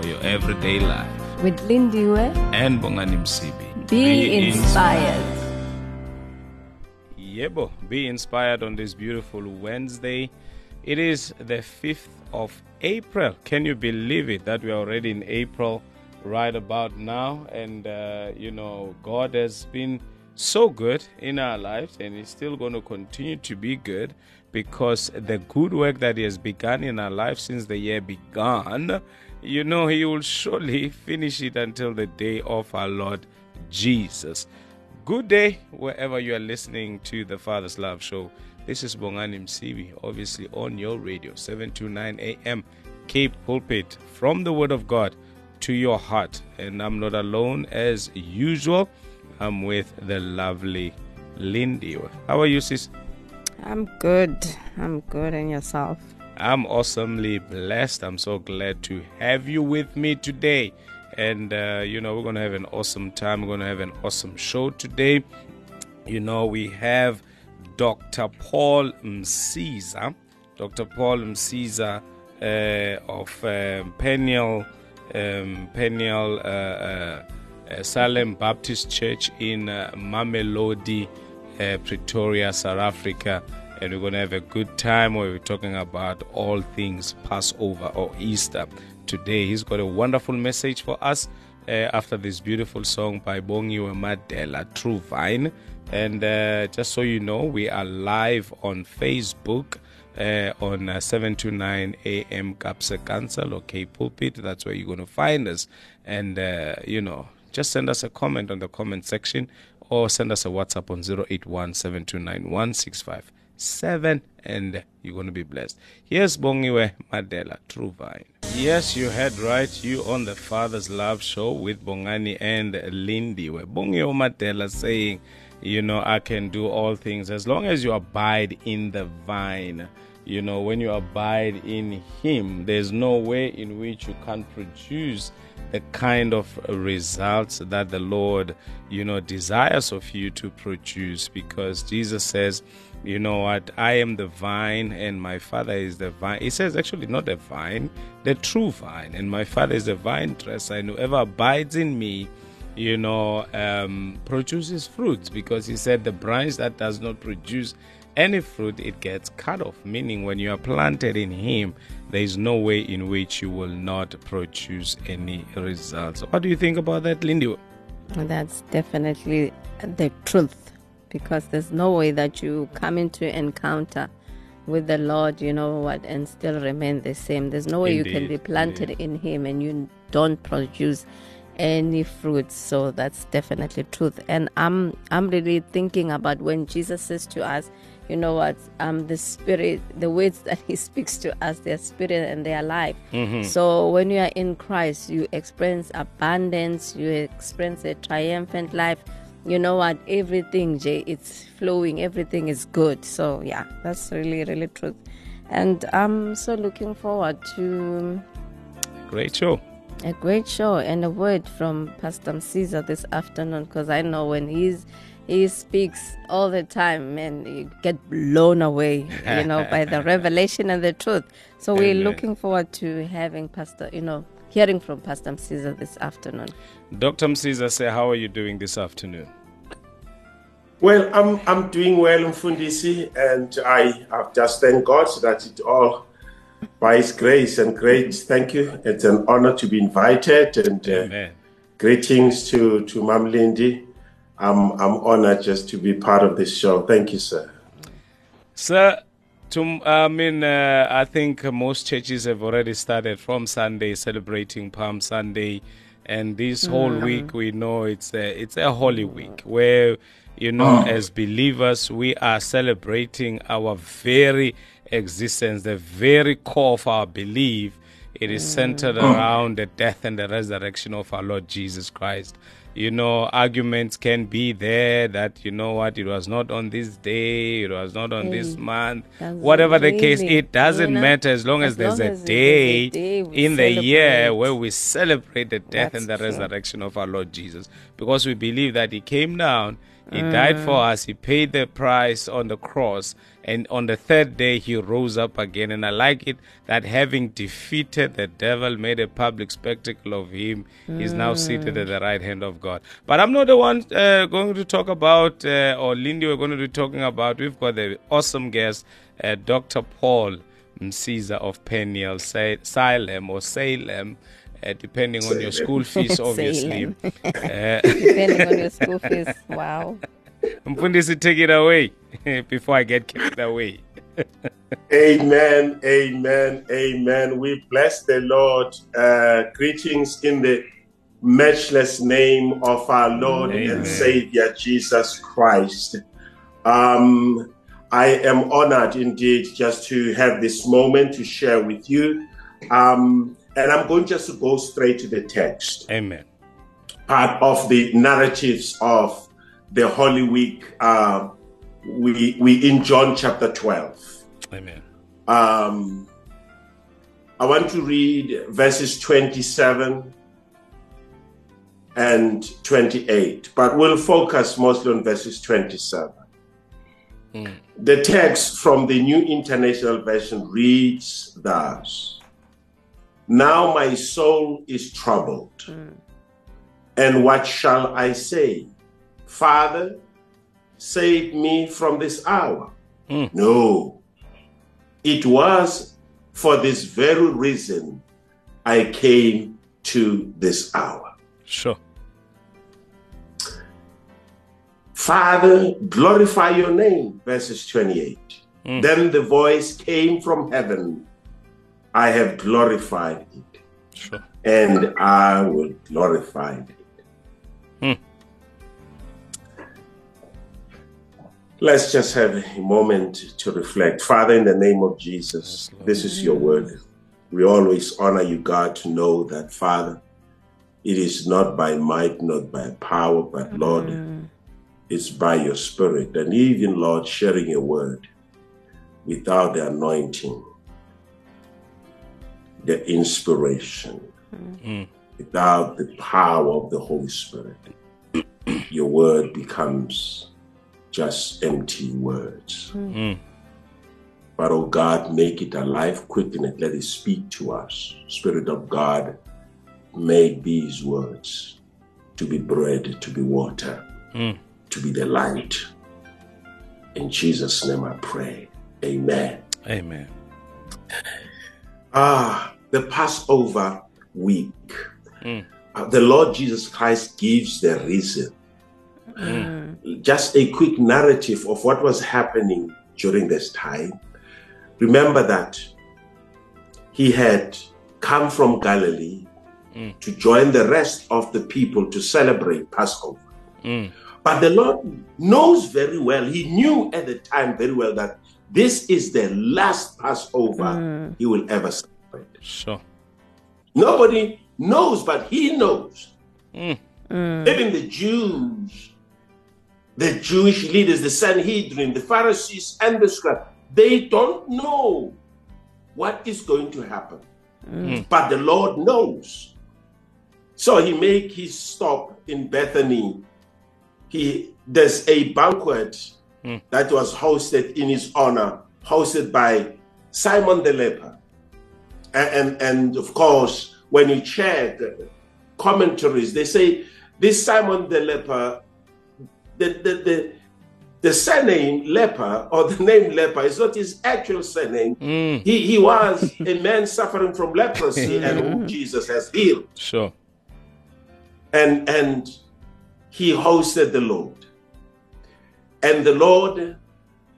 for your everyday life. With Lindiwe, And Bongani Msibi. be, inspired. Yebo, be inspired on this beautiful Wednesday. It is the 5th of April. Can you believe it that we are already in April right about now? And, uh, you know, God has been so good in our lives and He's still going to continue to be good because the good work that He has begun in our lives since the year began, you know, He will surely finish it until the day of our Lord Jesus. Good day, wherever you are listening to the Father's Love Show. This is Bongani Msibi, obviously on your radio, 729 AM, Cape Pulpit, from the Word of God to your heart. And I'm not alone as usual. I'm with the lovely Lindy. How are you, sis? I'm good. I'm good. And yourself? I'm awesomely blessed. I'm so glad to have you with me today. And, uh, you know, we're going to have an awesome time. We're going to have an awesome show today. You know, we have Dr. Paul Msiza, Dr. Paul Msiza uh, of um, Peniel, um, Peniel uh, uh, uh, Salem Baptist Church in uh, Mamelodi, Pretoria, South Africa. And we're going to have a good time where we're talking about all things Passover or Easter today. He's got a wonderful message for us uh, after this beautiful song by Bongiwe Madela, True Vine. And uh, just so you know, we are live on Facebook uh, on uh, 729 AM Kapsa Council or K Pulpit. That's where you're going to find us. And, uh, you know, just send us a comment on the comment section or send us a WhatsApp on 081 729 and you're going to be blessed. Here's Bongiwe Madela, True Vine. Yes, you heard right. You on the Father's Love Show with Bongani and Lindy. Where Bongiwe Madela saying, you know, I can do all things as long as you abide in the vine. You know, when you abide in Him, there's no way in which you can produce the kind of results that the Lord, you know, desires of you to produce because Jesus says, you know what, I am the vine and my Father is the vine. He says, actually, not the vine, the true vine, and my Father is the vine dresser, and whoever abides in me, you know, um, produces fruits because he said the branch that does not produce any fruit, it gets cut off. Meaning, when you are planted in Him, there is no way in which you will not produce any results. What do you think about that, Lindy? That's definitely the truth because there's no way that you come into encounter with the Lord, you know what, and still remain the same. There's no way you can be planted in Him and you don't produce any fruits. So that's definitely truth. And I'm I'm really thinking about when Jesus says to us, you know what, um, the Spirit, the words that He speaks to us, their spirit and their life. So when you are in Christ, you experience abundance, you experience a triumphant life. You know what? Everything, Jay, it's flowing. Everything is good. So yeah, that's really, really truth. And I'm so looking forward to A Great show. a great show and a word from Pastor Msiza this afternoon because I know when he's he speaks all the time and you get blown away, you know, by the revelation and the truth. So we're Amen. looking forward to having Pastor, you know, hearing from Pastor Msiza this afternoon. Dr. Msiza, say, how are you doing this afternoon? Well, I'm I'm doing well, Mfundisi, and I have just thank God that it all by His grace and grace. Thank you. It's an honor to be invited, and uh, greetings to to Mam Lindy. I'm I'm honored just to be part of this show. Thank you, sir. Sir, to, I mean, uh, I think most churches have already started from Sunday celebrating Palm Sunday, and this whole week we know it's a, it's a holy week where you know as believers we are celebrating our very existence, the very core of our belief. It is centered around the death and the resurrection of our Lord Jesus Christ. You know, arguments can be there that, you know what, it was not on this day, it was not on this month. doesn't Whatever the case, it doesn't you know, matter as long as, as there's long a as there's a day, day in the year where we celebrate the death and the true. resurrection of our Lord Jesus. Because we believe that He came down, He died for Mm. us, He paid the price on the cross, and on the third day He rose up again. And I like it that having defeated the devil, made a public spectacle of Him, He's now seated at the right hand of God. But I'm not the one uh, going to talk about, uh, or Lindy, we're going to be talking about. We've got the awesome guest, uh, Dr. Paul Msiza of Peniel Salem or Salem. Uh, depending on your school fees, obviously. Uh, Depending on your school fees. Wow. Mfundisi, take it away before I get carried away. Amen, amen, amen. We bless the Lord. Uh, greetings in the matchless name of our Lord Amen. and Savior Jesus Christ. Um, I am honored indeed just to have this moment to share with you. Um, and I'm going just to go straight to the text. Amen. part of the narratives of the Holy Week. Uh, we we in John chapter twelve. Amen. Um, I want to read verses twenty-seven and twenty-eight, but we'll focus mostly on verses twenty-seven. Mm. The text from the New International Version reads thus Now my soul is troubled. And what shall I say? Father, save me from this hour. Mm. No, it was for this very reason I came to this hour. Sure. Father, glorify your name. Verses 28. Mm. Then the voice came from heaven I have glorified it, Sure. and I will glorify it. Let's just have a moment to reflect. Father, in the name of Jesus, this is your word. We always honor you, God, to know that, Father, it is not by might, not by power, but Lord, it's by your spirit. And even, Lord, sharing your word without the anointing, the inspiration, Mm. without the power of the Holy Spirit, your word becomes just empty words. Mm. But, oh God, make it alive, quicken it, let it speak to us. Spirit of God, make these words to be bread, to be water, Mm. to be the light. In Jesus' name I pray. Amen. Amen. Ah, the Passover week. Mm. Uh, the Lord Jesus Christ gives the reason. Mm. Just a quick narrative of what was happening during this time. Remember that he had come from Galilee Mm. to join the rest of the people to celebrate Passover. Mm. But the Lord knows very well, He knew at the time very well that this is the last Passover Mm. He will ever celebrate. Sure. Nobody knows, but He knows. Mm. Mm. Even the Jews, the Jewish leaders, the Sanhedrin, the Pharisees, and the scribes, they don't know what is going to happen. Mm. But the Lord knows. So he make his stop in Bethany. He there's a banquet Mm. that was hosted in his honor, hosted by Simon the leper. And, and, and of course, when you check commentaries, they say this Simon the leper, the, the, the, the surname leper or the name leper is not his actual surname. Mm. He, he was a man suffering from leprosy and who Jesus has healed. Sure. And, and he hosted the Lord. And the Lord,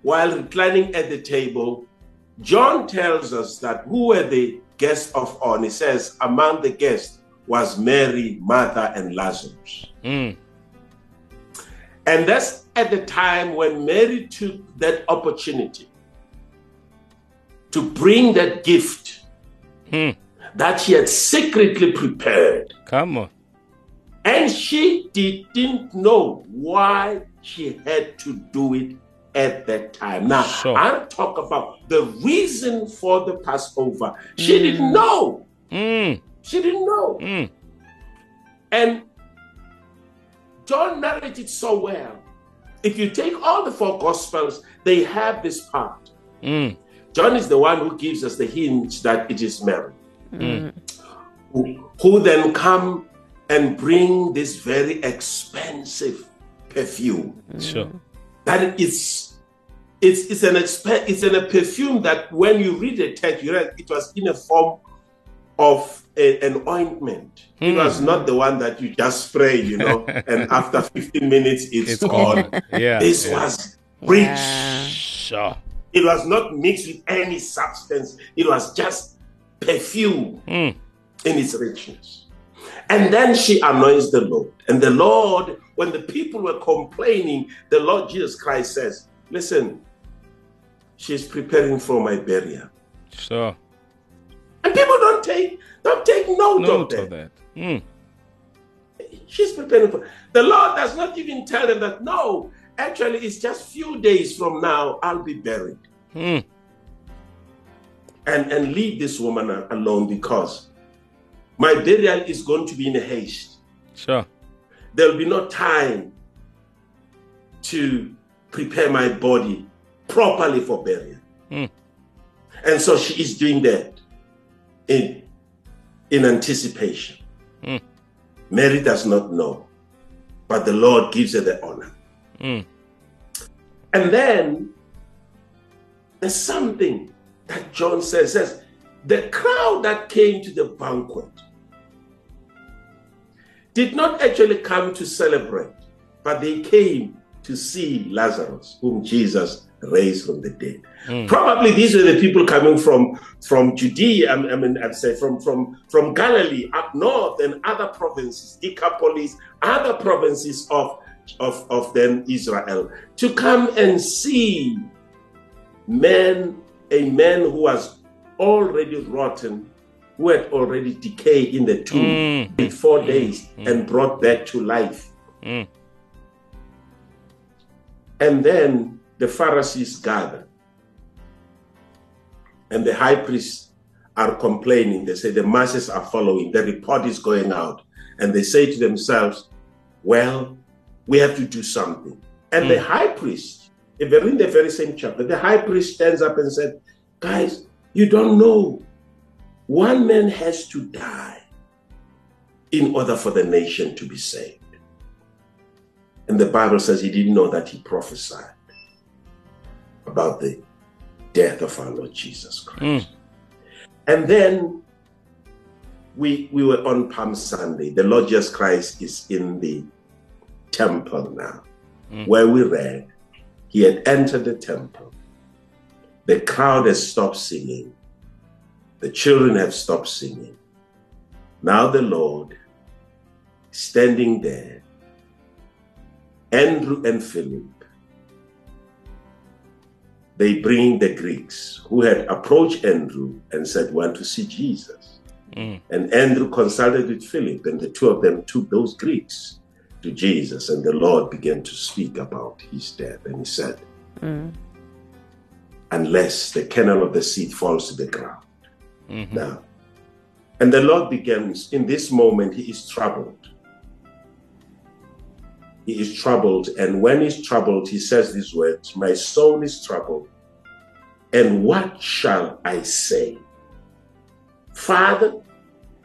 while reclining at the table, John tells us that who were the guests of honor. He says, among the guests was Mary, Martha, and Lazarus. Mm. And that's at the time when Mary took that opportunity to bring that gift Mm. that she had secretly prepared. Come on. And she didn't know why she had to do it at that time. Now, Sure. I'm talking about the reason for the Passover. She didn't know. Mm, She didn't know. mm, And John narrated so well. If you take all the four Gospels, they have this part. mm, John is the one who gives us the hint that it is Mary, mm. who, who then come and bring this very expensive perfume. Sure. That is, it's it's an exp- it's an, a perfume that when you read the text, you read it was in a form of a- an ointment. It was not the one that you just spray, you know, and after 15 minutes it's, It's gone. gone. Yeah. This yeah. was rich. Yeah. Sure. It was not mixed with any substance. It was just perfume Mm, in its richness. And then she anoints the Lord. And the Lord, when the people were complaining, the Lord Jesus Christ says, Listen, she's preparing for my burial. sure. Don't take don't take note, Note of of that. that. Mm, She's preparing for the Lord does not even tell them that no, actually it's just few days from now I'll be buried. mm, and and leave this woman alone because my burial is going to be in a haste. sure. There'll be no time to prepare my body properly for burial. Mm. And so she is doing that in in anticipation. Mm. Mary does not know, but the Lord gives her the honor. Mm, And then there's something that John says, says the crowd that came to the banquet did not actually come to celebrate, but they came to see Lazarus, whom Jesus raised from the dead. Mm. Probably these were the people coming from from Judea, I mean, I'd say from from from Galilee up north and other provinces, Decapolis, other provinces of of of then Israel, to come and see man, a man who was already rotten, who had already decayed in the tomb Mm. in four days and brought back to life. mm, And then the Pharisees gather. And the high priests are complaining. They say the masses are following. The report is going out. And they say to themselves, well, we have to do something. And the hmm. high priest, if they're in the very same chapter, the high priest stands up and said, guys, you don't know. One man has to die in order for the nation to be saved. And the Bible says he didn't know that he prophesied about the death of our Lord Jesus Christ. mm. And then we we were on Palm Sunday. The Lord Jesus Christ is in the temple now, Mm. where we read he had entered the temple. The crowd has stopped singing. The children have stopped singing. Now the Lord standing there, Andrew and Philip, they bring the Greeks who had approached Andrew and said, Want to see Jesus. Mm. And Andrew consulted with Philip, and the two of them took those Greeks to Jesus. And the Lord began to speak about his death. And he said, Mm. Unless the kernel of the seed falls to the ground. Mhm. Now, and the Lord begins, in this moment, he is troubled. He is troubled, and when he's troubled, he says these words My soul is troubled, and what shall I say? Father,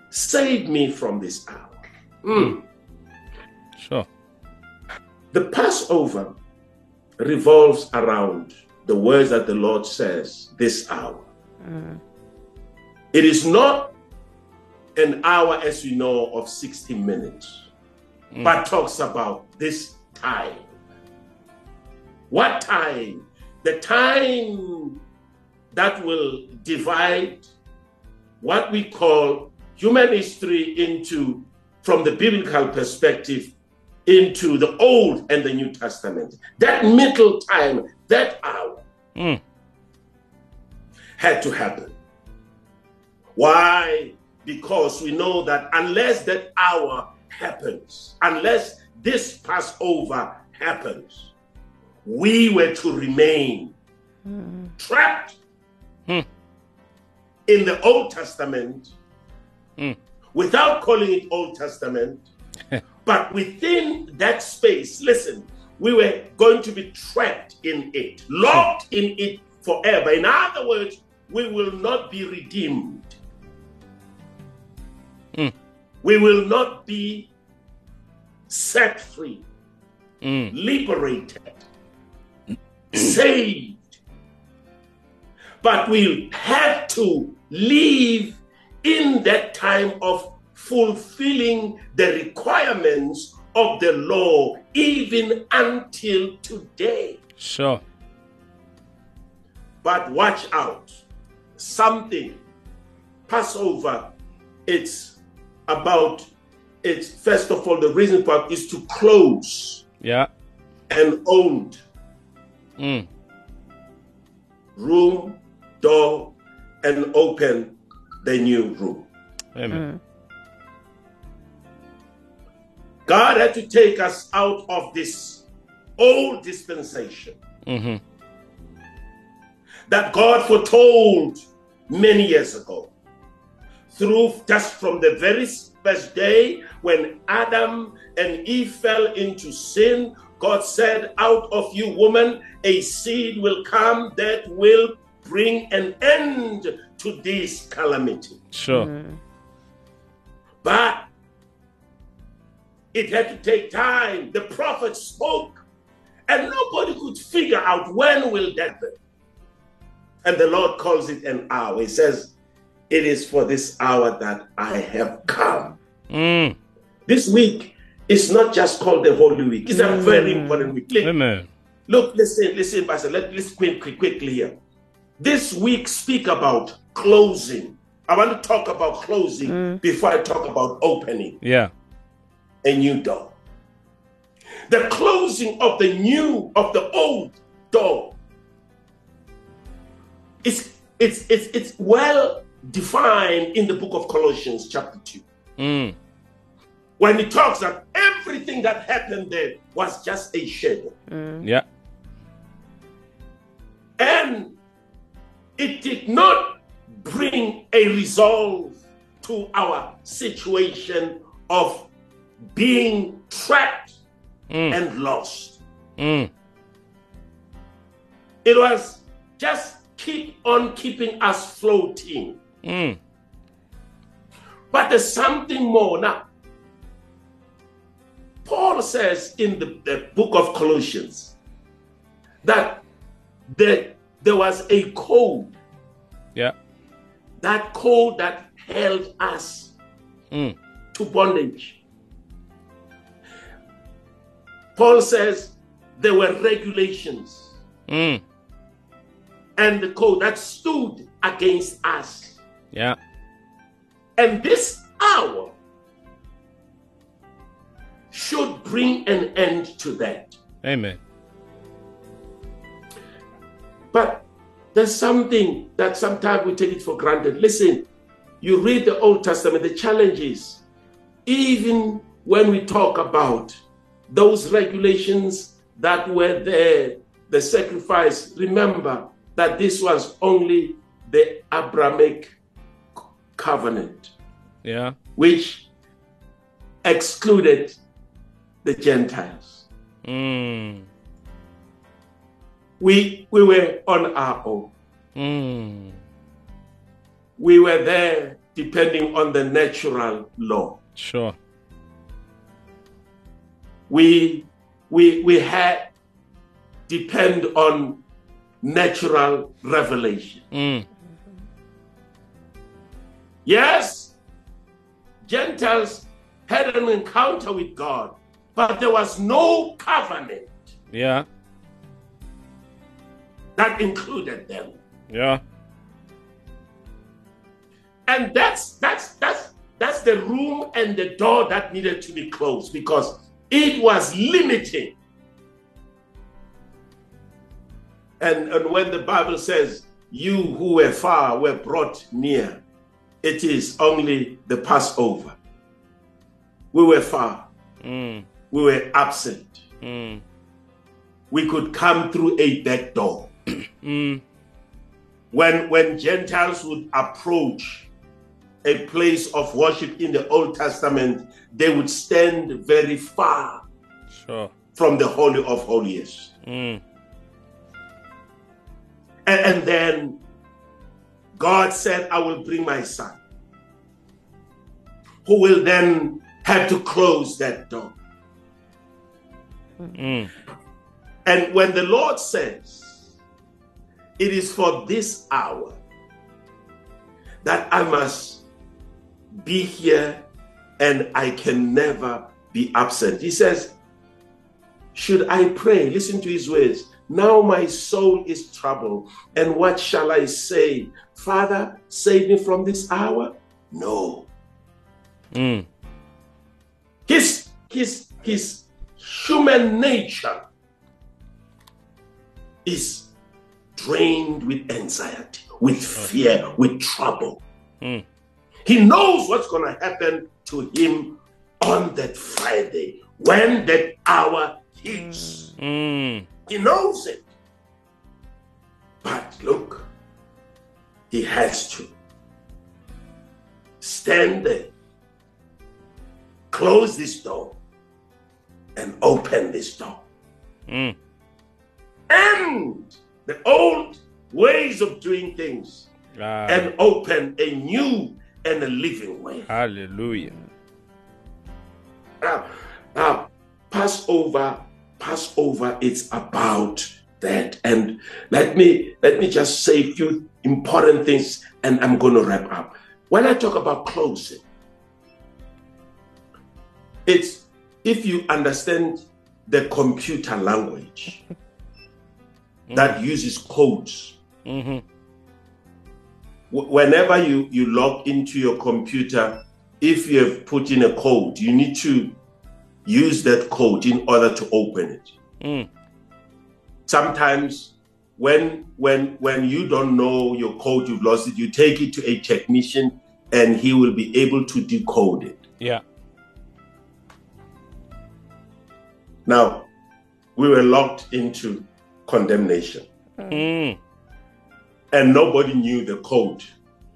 save me from this hour. Mm. Sure. The Passover revolves around the words that the Lord says this hour. Mm. It is not an hour, as we know, of 60 minutes, Mm. but talks about this time. What time? The time that will divide what we call human history into, from the biblical perspective, into the Old and the New Testament. That middle time, that hour, Mm. had to happen. Why because we know that unless that hour happens, unless this Passover happens, we were to remain trapped Hmm. in the Old Testament Hmm. without calling it Old Testament, but within that space, listen, we were going to be trapped in it, locked in it forever. In other words, we will not be redeemed. Hmm. We will not be set free, Mm. liberated, saved. But we had to live in that time of fulfilling the requirements of the law, even until today. Sure. But watch out. Something. Passover, it's about, it's first of all, the reason for it is to close Yeah. and own Mm. room, door, and open the new room. Amen. God had to take us out of this old dispensation Mm-hmm. that God foretold many years ago. Through just from the very first day when Adam and Eve fell into sin, God said, Out of you, woman, a seed will come that will bring an end to this calamity. Sure. Hmm. But it had to take time. The prophet spoke, and nobody could figure out when will that be. And the Lord calls it an hour. He says, It is for this hour that I have come. Mm. This week is not just called the Holy Week, it's a very important week. Look, Amen. Look, listen, listen, Pastor. Let, let's quick, quick, quickly here. This week, speak about closing. I want to talk about closing before I talk about opening Yeah. a new door. The closing of the new, of the old door is it's it's it's well defined in the book of Colossians, chapter 2. Mm. When he talks that everything that happened there was just a shadow. Yeah. And it did not bring a resolve to our situation of being trapped Mm. and lost. Mm. It was just keep on keeping us floating. Mm. But there's something more now. Paul says in the, the book of Colossians that there, there was a code, Yeah. that code that held us Mm. to bondage. Paul says there were regulations Mm. and the code that stood against us. Yeah. And this hour should bring an end to that. Amen. But there's something that sometimes we take it for granted. Listen, you read the Old Testament, the challenges, even when we talk about those regulations that were there, the sacrifice, remember that this was only the Abrahamic covenant, Yeah. which excluded the Gentiles. Mm. We, we were on our own. Mm. we were there depending on the natural law. Sure. We we we had depend on natural revelation. Mm. Yes, Gentiles had an encounter with God, but there was no covenant Yeah. that included them. Yeah. And that's that's that's that's the room and the door that needed to be closed because it was limiting. And, and when the Bible says, You who were far were brought near, it is only the Passover. We were far, Mm. we were absent. Mm. We could come through a back door. Mm. When, when Gentiles would approach a place of worship in the Old Testament, they would stand very far Sure. from the Holy of Holies. Mm. And, and then God said, I will bring my son, who will then have to close that door. Mm. And when the Lord says, It is for this hour that I must be here and I can never be absent, He says, Should I pray? Listen to His words. Now my soul is troubled. And what shall I say? Father, save me from this hour? No. Mm. His, his, his human nature is drained with anxiety, with fear, with trouble. Mm. He knows what's going to happen to him on that Friday when that hour hits. Mm. He knows it. But look, he has to stand there, close this door, and open this door. Mm. And the old ways of doing things Ah, and open a new and a living way. hallelujah. Now, now, Passover, Passover, it's about that. And let me let me just say a few important things, and I'm going to wrap up. When I talk about closing, it's if you understand the computer language that uses codes Mm-hmm. Wh- whenever you you log into your computer if you have put in a code you need to use that code in order to open it Mm. sometimes when when when you don't know your code you've lost it you take it to a technician and he will be able to decode it Yeah. Now we were locked into condemnation Mm. and nobody knew the code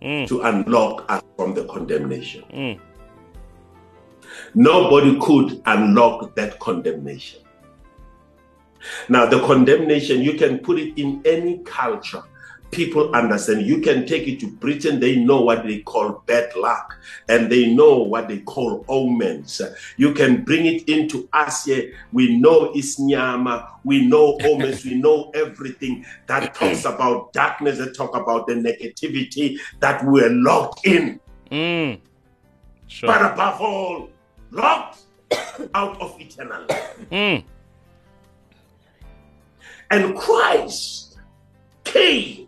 Mm. to unlock us from the condemnation Mm. Nobody could unlock that condemnation. Now, the condemnation, you can put it in any culture. People understand. You can take it to Britain, they know what they call bad luck, and they know what they call omens. You can bring it into Asia. We know Isnyama, we know omens, we know everything that talks about darkness, that talk about the negativity that we're locked in Mm. Sure. but above all, locked out of eternal life. Mm. And Christ came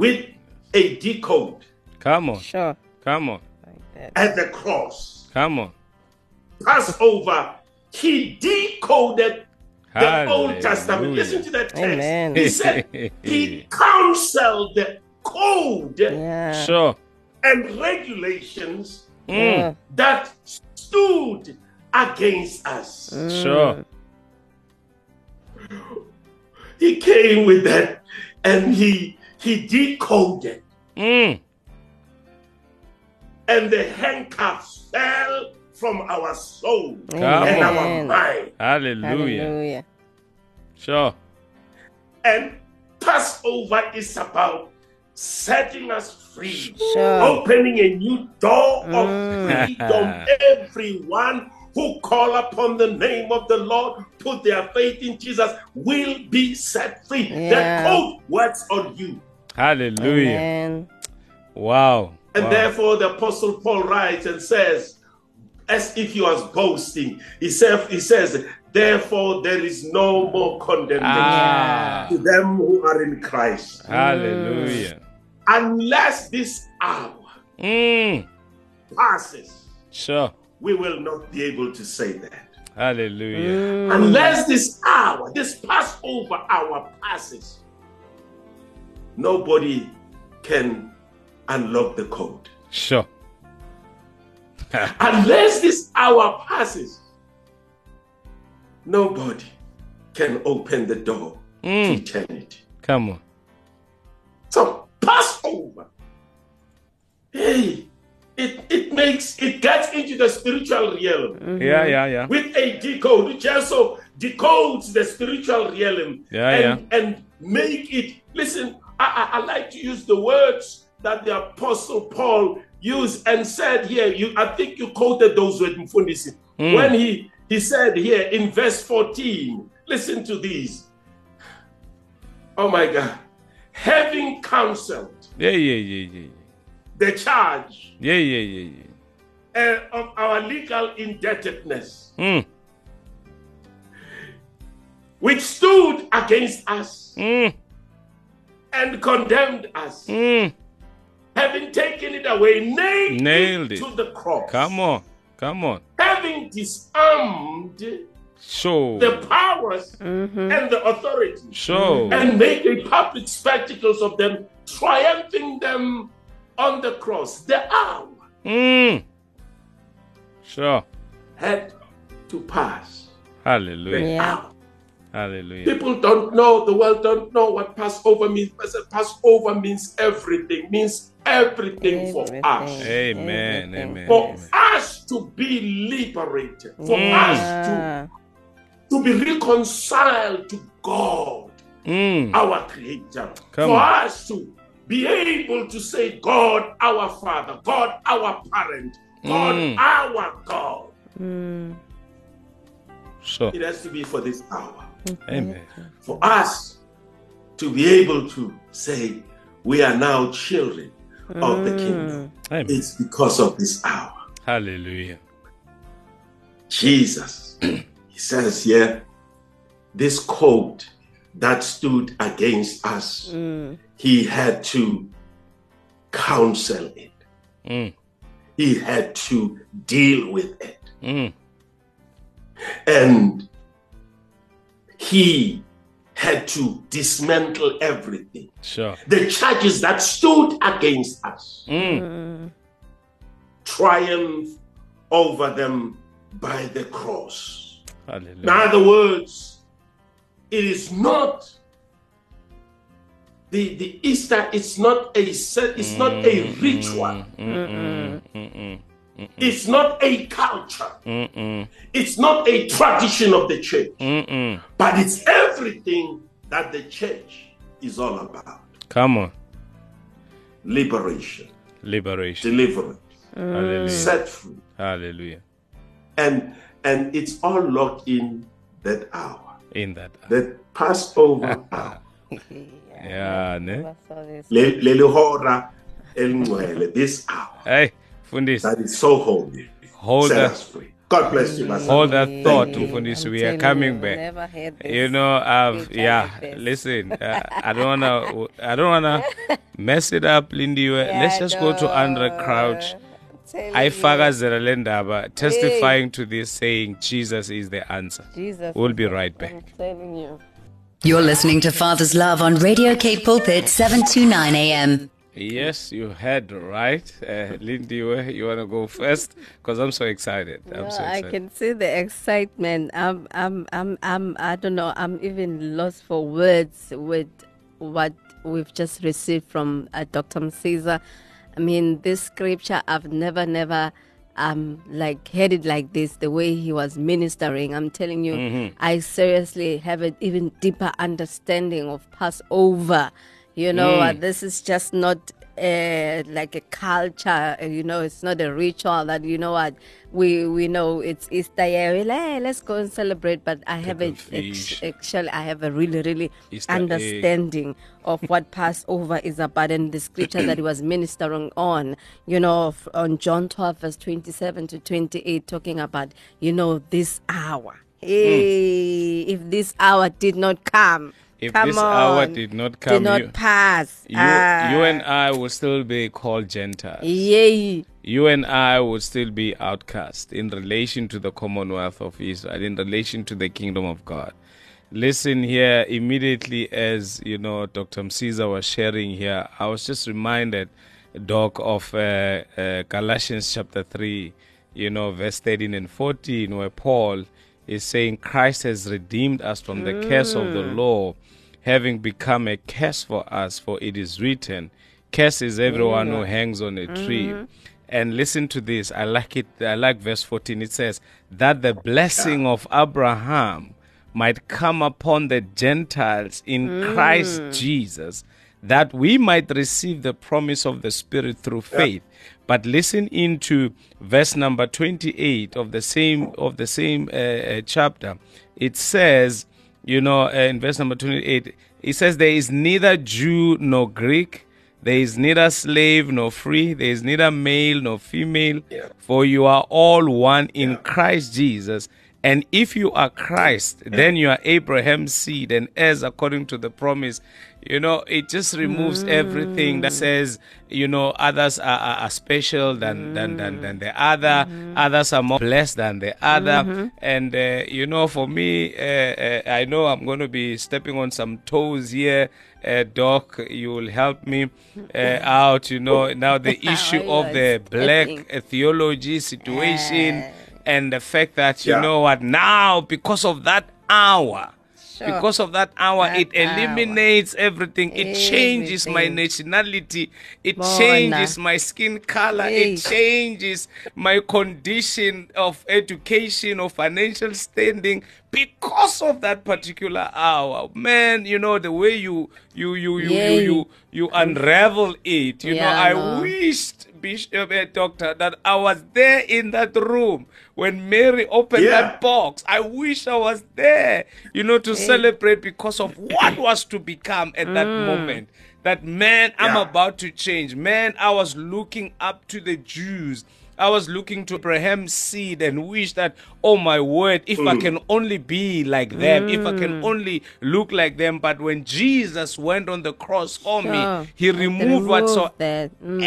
with a decode Come on. Sure. Come on. Like at the cross. Come on. Passover, he decoded the Old Testament. Listen to that text. Amen. He said he counseled the code Yeah. Sure. and regulations Mm. That stood against us. Sure. He came with that and he he decoded Mm. and the handcuffs fell from our soul Come and on. our mind. Hallelujah. Hallelujah. Sure. And Passover is about setting us free, Sure. opening a new door of Mm. freedom. Everyone who call upon the name of the Lord, put their faith in Jesus, will be set free. Yeah. That code works on you. Hallelujah. Amen. Wow. And wow. therefore, the Apostle Paul writes and says, as if he was boasting, he, said, he says, Therefore, there is no more condemnation Ah. to them who are in Christ. Hallelujah. Unless this hour Mm. passes, Sure. we will not be able to say that. Hallelujah. Mm. Unless this hour, this Passover hour passes, nobody can unlock the code. Sure. Unless this hour passes, nobody can open the door to hmm. eternity. Come on. So Passover, hey, it, it makes it gets into the spiritual realm mm-hmm. Yeah, yeah, yeah. with a decode, which also decodes the spiritual realm Yeah, and, and make it listen. I, I, I like to use the words that the apostle Paul used and said here. You I think you quoted those words Mfundisi, when he he said here in verse 14, listen to these. Oh my God. Having counseled Yeah, yeah, yeah, yeah. the charge Yeah, yeah, yeah, yeah. uh, of our legal indebtedness, Mm, which stood against us mm, and condemned us, mm. having taken it away, nailed, Nailed it, it. to the cross. Come on. Come on. Having disarmed Show. the powers and the authorities, Show. and made a public spectacles of them, triumphing them on the cross. The hour Mm. Sure. had to pass. Hallelujah. Yeah. Hour. Hallelujah. People don't know, the world don't know what Passover means. Passover means everything, means everything, for us. Amen. Amen. For amen. us to be liberated, for Mm. us to, to be reconciled to God, Mm. our Creator, Come for on. us to be able to say, God, our Father, God, our parent, God, Mm. our God. Mm. Sure. It has to be for this hour. Amen. for us to be able to say we are now children of the kingdom. Amen. It's because of this hour. Hallelujah. Jesus, he says here, this code that stood against us, Mm. he had to counsel it, Mm. he had to deal with it. Mm. And he had to dismantle everything. Sure. The charges that stood against us. Mm. Mm. triumph over them by the cross. In other words, it is not the, the Easter, it's not a it's not a ritual, Mm, mm, mm, mm, it's not a culture, mm, mm, it's not a tradition of the church, mm, mm. but it's everything that the church is all about. Come on. Liberation, Liberation. deliverance, Hallelujah. set free. Hallelujah. And and it's all locked in that hour. In that. that Passover hour. Yeah, ne? Never saw this. Le- hora elingcwele, this hour Hey, Fundis, that is so holy. hold Set that, us free. God bless you, my son. hold that thought, Fundis. We are coming you, back. Never had this. You know, I've yeah. this. Listen, uh, I don't wanna, I don't wanna mess it up, Lindy. Let's just go to Andraé Crouch. ayifakazela le ndaba testifying to this saying jesus is the answer Jesus. we'll be right back I'm telling you. You're listening to Father's Love on Radio Cape Pulpit 729 AM. Yes you heard right uh, lindy you, you want to go first because i'm so excited i'm No, so I can see the excitement. I'm, I'm, I'm, I'm, I don't know. I'm even lost for words with what we've just received from uh, Dr. Msiza. I mean, this scripture, I've never, never, um, like heard it like this. The way he was ministering, I'm telling you, I seriously have an even deeper understanding of Passover. You know, uh, this is just not uh, like a culture. You know, it's not a ritual that you know what we we know it's Easter. Yeah, well, hey, let's go and celebrate. But I have a ex- actually I have a really really Easter egg. understanding of what Passover is about and the scripture that he was ministering on. You know, on John twelve verse twenty seven to twenty eight, talking about you know this hour. Hey, if this hour did not come. If come this hour did not come, did not you- pass. you, Ah, you and i will still be called gentiles Yay. you and I would still be outcast in relation to the Commonwealth of Israel, in relation to the kingdom of God. Listen here, immediately as you know, Dr. Msiza was sharing here, I was just reminded Doc, of uh, uh, Galatians chapter 3, you know, verse 13 and 14, where Paul is saying Christ has redeemed us from the curse of the mm. law, having become a curse for us, for it is written, Curse is everyone who mm. hangs on a tree. Mm-hmm. And listen to this. I like it. I like verse 14. It says, That the blessing of Abraham might come upon the Gentiles in Christ mm. Jesus, that we might receive the promise of the Spirit through faith. But listen into verse number 28 of the same of the same uh, uh, chapter. It says, you know, uh, in verse number 28, it says, There is neither Jew nor Greek, there is neither slave nor free, there is neither male nor female, for you are all one in Christ Jesus. And if you are Christ, then you are Abraham's seed and heirs according to the promise. You know, it just removes everything that says, you know, others are, are, are special than, than, than, than the other, others are more blessed than the other. And, uh, you know, for me, uh, uh, I know I'm going to be stepping on some toes here. Uh, Doc, you will help me uh, out. You know, now the issue of the black theology situation and the fact that you Yeah. know what now because of that hour Sure. because of that hour That it hour. eliminates everything it changes my nationality it Bona. changes my skin color Hey. it changes my condition of education or financial standing because of that particular hour man you know the way you you you you you Yay. you, you unravel it you know i no. wished bishop and doctor that i was there in that room. When mary opened Yeah. that box i wish i was there you know to celebrate because of what was to become at that mm. moment. That man i'm about to change. Man i was looking up to the jews I was looking to Abraham's seed and wish that, oh my word, if I can only be like them, if I can only look like them. But when Jesus went on the cross for Sure. me, he removed remove whatsoever that. Mm.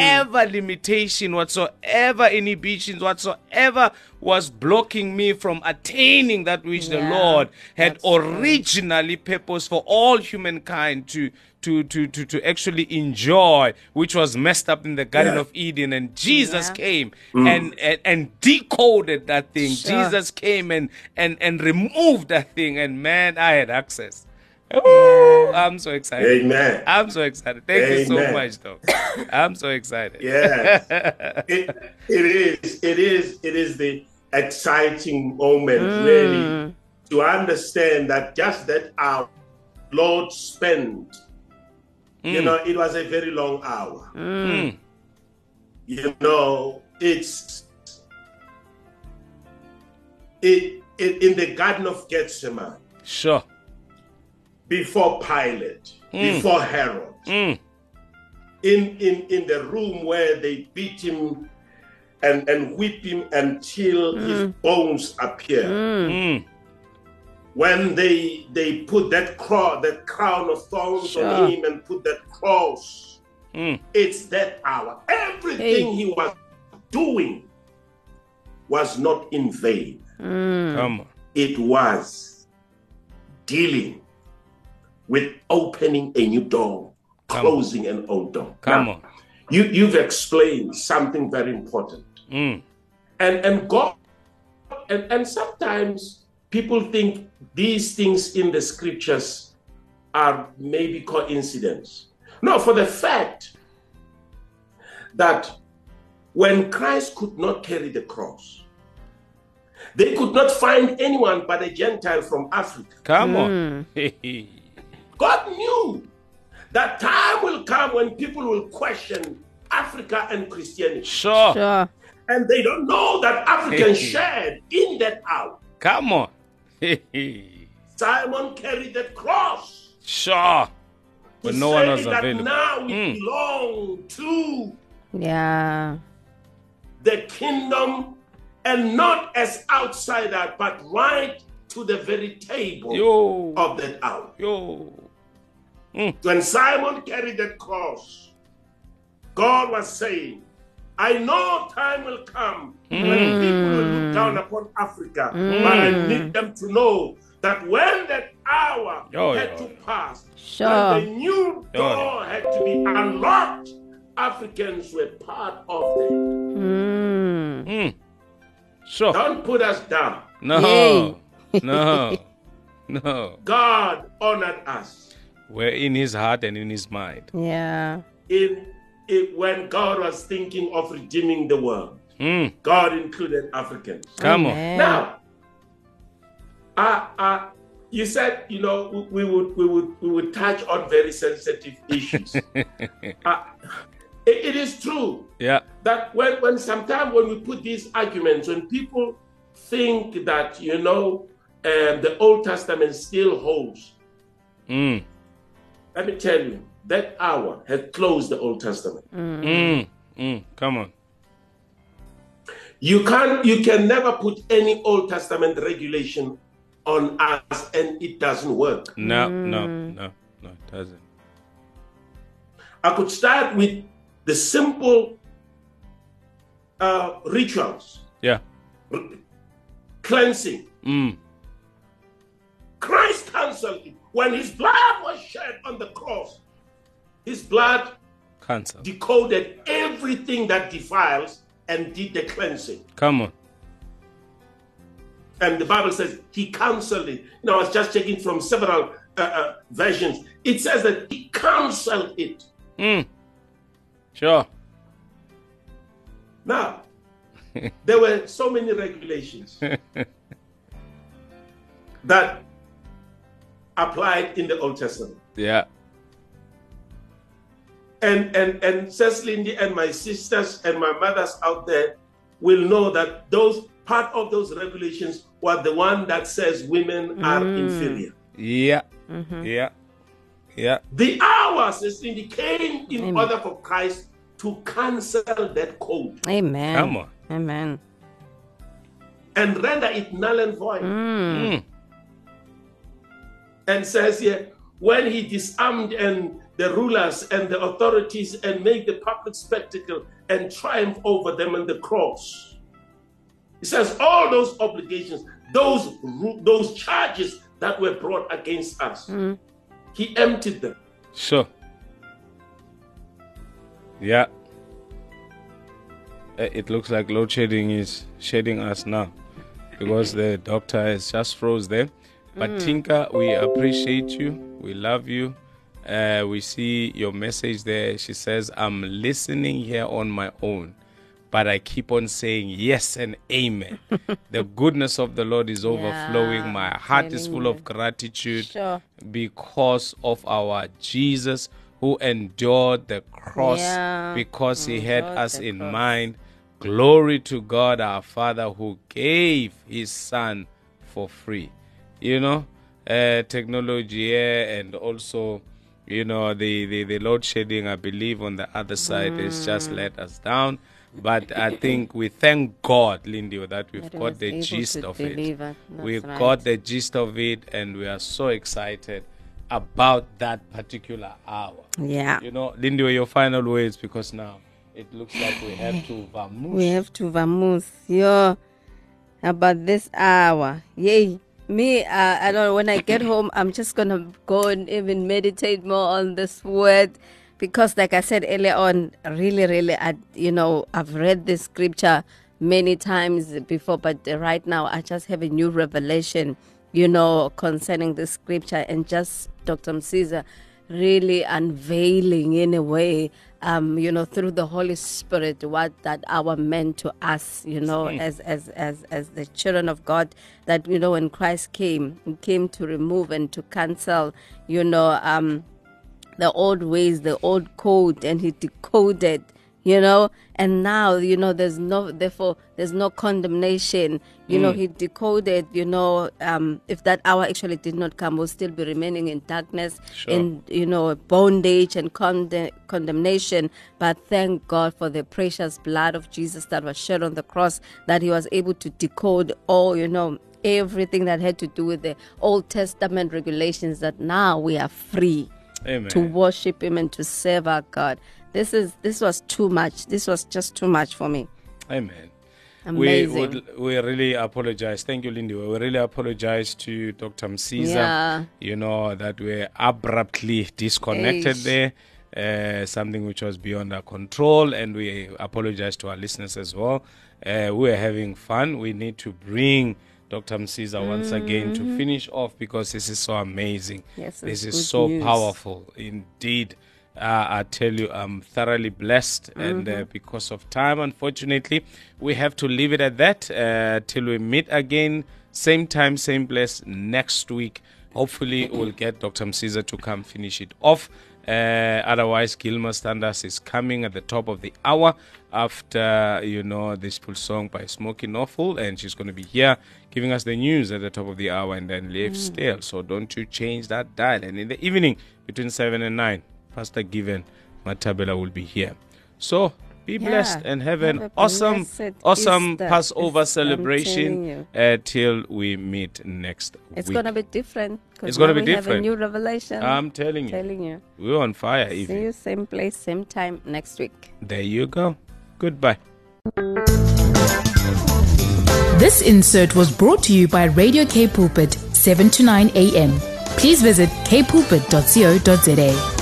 limitation, whatsoever inhibitions, whatsoever was blocking me from attaining that which the Lord had that's true. originally purposed for all humankind to. To, to, to, to actually enjoy, which was messed up in the Garden Yeah. of Eden, and Jesus Yeah. came mm. and, and and decoded that thing. Sure. Jesus came and and and removed that thing, and man, I had access. Oh, I'm so excited. Amen. I'm so excited. Thank you so much, though. I'm so excited. Yes. it, it is. It is. It is the exciting moment, really, to understand that just that hour, Lord spent, you know, it was a very long hour. Mm. You know, it's it, it in the Garden of Gethsemane Sure. before Pilate, before Herod. Mm. in in in the room where they beat him and and whip him until his bones appear Mm. when they they put that cross that crown of thorns Sure. on him and put that cross Mm. it's that hour everything Hey. he was doing was not in vain Come on. it was dealing with opening a new door Come on. closing an old door Come Now, on. you you've explained something very important Mm. and and god and and sometimes people think these things in the scriptures are maybe coincidence no for the fact that when christ could not carry the cross they could not find anyone but a gentile from africa Come on. God knew that time will come when people will question Africa and Christianity. sure. Sure. And they don't know that Africans shared in that hour. Come on. Simon carried that cross. sure. to But no one say was that available. now we Mm. belong to Yeah. the kingdom and not as outsider, but right to the very table Yo. of that hour. Yo. When Simon carried that cross, God was saying, I know time will come when people will look down upon Africa, but I need them to know that when that hour Oh, had yeah. to pass, Sure. and the new door had to be unlocked Africans were part of that. Mm. Sure. Don't put us down. No. Yay. no. No. God honored us We're in his heart and in his mind. Yeah. in it when God was thinking of redeeming the world. Mm. God included Africans. Come on. Now, uh, uh, you said you know we, we would we would we would touch on very sensitive issues. uh, it- it is true Yeah. that when when sometimes when we put these arguments, when people think that you know um, the Old Testament still holds, Mm. let me tell you that hour had closed the Old Testament. Mm. Mm. Come on. You can't you can never put any Old Testament regulation on us, and it doesn't work. No, no, no, no, it doesn't. I could start with the simple uh, rituals, Yeah. cleansing. Mm. Christ cancelled it. When his blood was shed on the cross, his blood Cancer. decoded everything that defiles and did the cleansing. Come on. And the Bible says he cancelled it. Now, I was just checking from several uh, uh, versions. It says that he cancelled it. Mm. Sure. Now, there were so many regulations that applied in the Old Testament. Yeah. And and and Sis Lindy and my sisters and my mothers out there will know that those part of those regulations were the one that says women are mm. inferior. Yeah. Mm-hmm. Yeah. Yeah. The hours Sis Lindy, came in Amen. order for Christ to cancel that code Amen. Come on. Amen. and render it null and void. Mm. mm. and says here, when he disarmed and the rulers and the authorities and make the public spectacle and triumph over them on the cross. He says all those obligations, those those charges that were brought against us, he emptied them. Sure. Yeah. Uh, It looks like load shedding is shedding us now because the doctor has just froze there. But Tinka, we appreciate you. We love you. Uh, we see your message there. She says, I'm listening here on my own, but I keep on saying yes and amen. the goodness of the Lord is overflowing. Yeah, my heart is full of gratitude Sure. because of our Jesus who endured the cross Yeah, because he had us in cross. mind. Glory to God our Father who gave his son for free. You know, uh, technology yeah, and also, you know, the, the, the load shedding, I believe, on the other side has just Mm. let us down. But I think we thank God, Lindy, that we've That got the gist of it. We've right. got the gist of it, and we are so excited about that particular hour. Yeah. You know, Lindy, your final words because now it looks like we have to vamoose. We have to vamoose. Yo, about this hour. Yay. Me, uh, I don't know. When I get home, I'm just to go and even meditate more on this word. Because, like I said earlier on, really, really, I, you know, I've read this scripture many times before, but right now I just have a new revelation, you know, concerning the scripture and just Dr. Msiza really unveiling in a way um you know through the holy spirit what that our meant to us you know as as as as the children of god that you know when christ came he came to remove and to cancel you know um the old ways, the old code, and he decoded, you know. And now, you know, there's no, therefore, there's no condemnation. You know, he decoded, you know, um, if that hour actually did not come, we'll still be remaining in darkness, Sure. in, you know, bondage and conde- condemnation. But thank God for the precious blood of Jesus that was shed on the cross, that he was able to decode all, you know, everything that had to do with the Old Testament regulations, that now we are free Amen. to worship him and to serve our God. This is this was too much. This was just too much for me. Amen. Amazing. We would we really apologize. Thank you, Lindy. We really apologize to Dr. Msiza. Yeah. You know that we're abruptly disconnected Eish. there. uh, something which was beyond our control, and we apologize to our listeners as well. Uh, we are having fun. We need to bring Dr. Msiza once again to finish off because this is so amazing. Yes, this is so news. powerful indeed. Uh, I tell you, I'm thoroughly blessed, and uh, because of time, unfortunately, we have to leave it at that uh, till we meet again, same time, same place next week. Hopefully, we'll get Dr. Msiza to come finish it off. Uh, otherwise, Gilmer Standards is coming at the top of the hour after, you know, this full song by Smokey Norfolk, and she's going to be here giving us the news at the top of the hour and then leave still. So don't you change that dial. And in the evening, between 7 and 9, Pastor Given Matabela will be here. So be Yeah, blessed and have, have an a awesome, awesome Easter. Passover It's- celebration you. uh, till we meet next It's week. going to be different. 'cause It's gonna be we Have different. a new revelation. I'm telling you, telling you. we're on fire. See Even you same place, same time next week. there you go. Goodbye. This insert was brought to you by Radio K Pulpit, 7 to 9 a.m. Please visit kpulpit.co.za.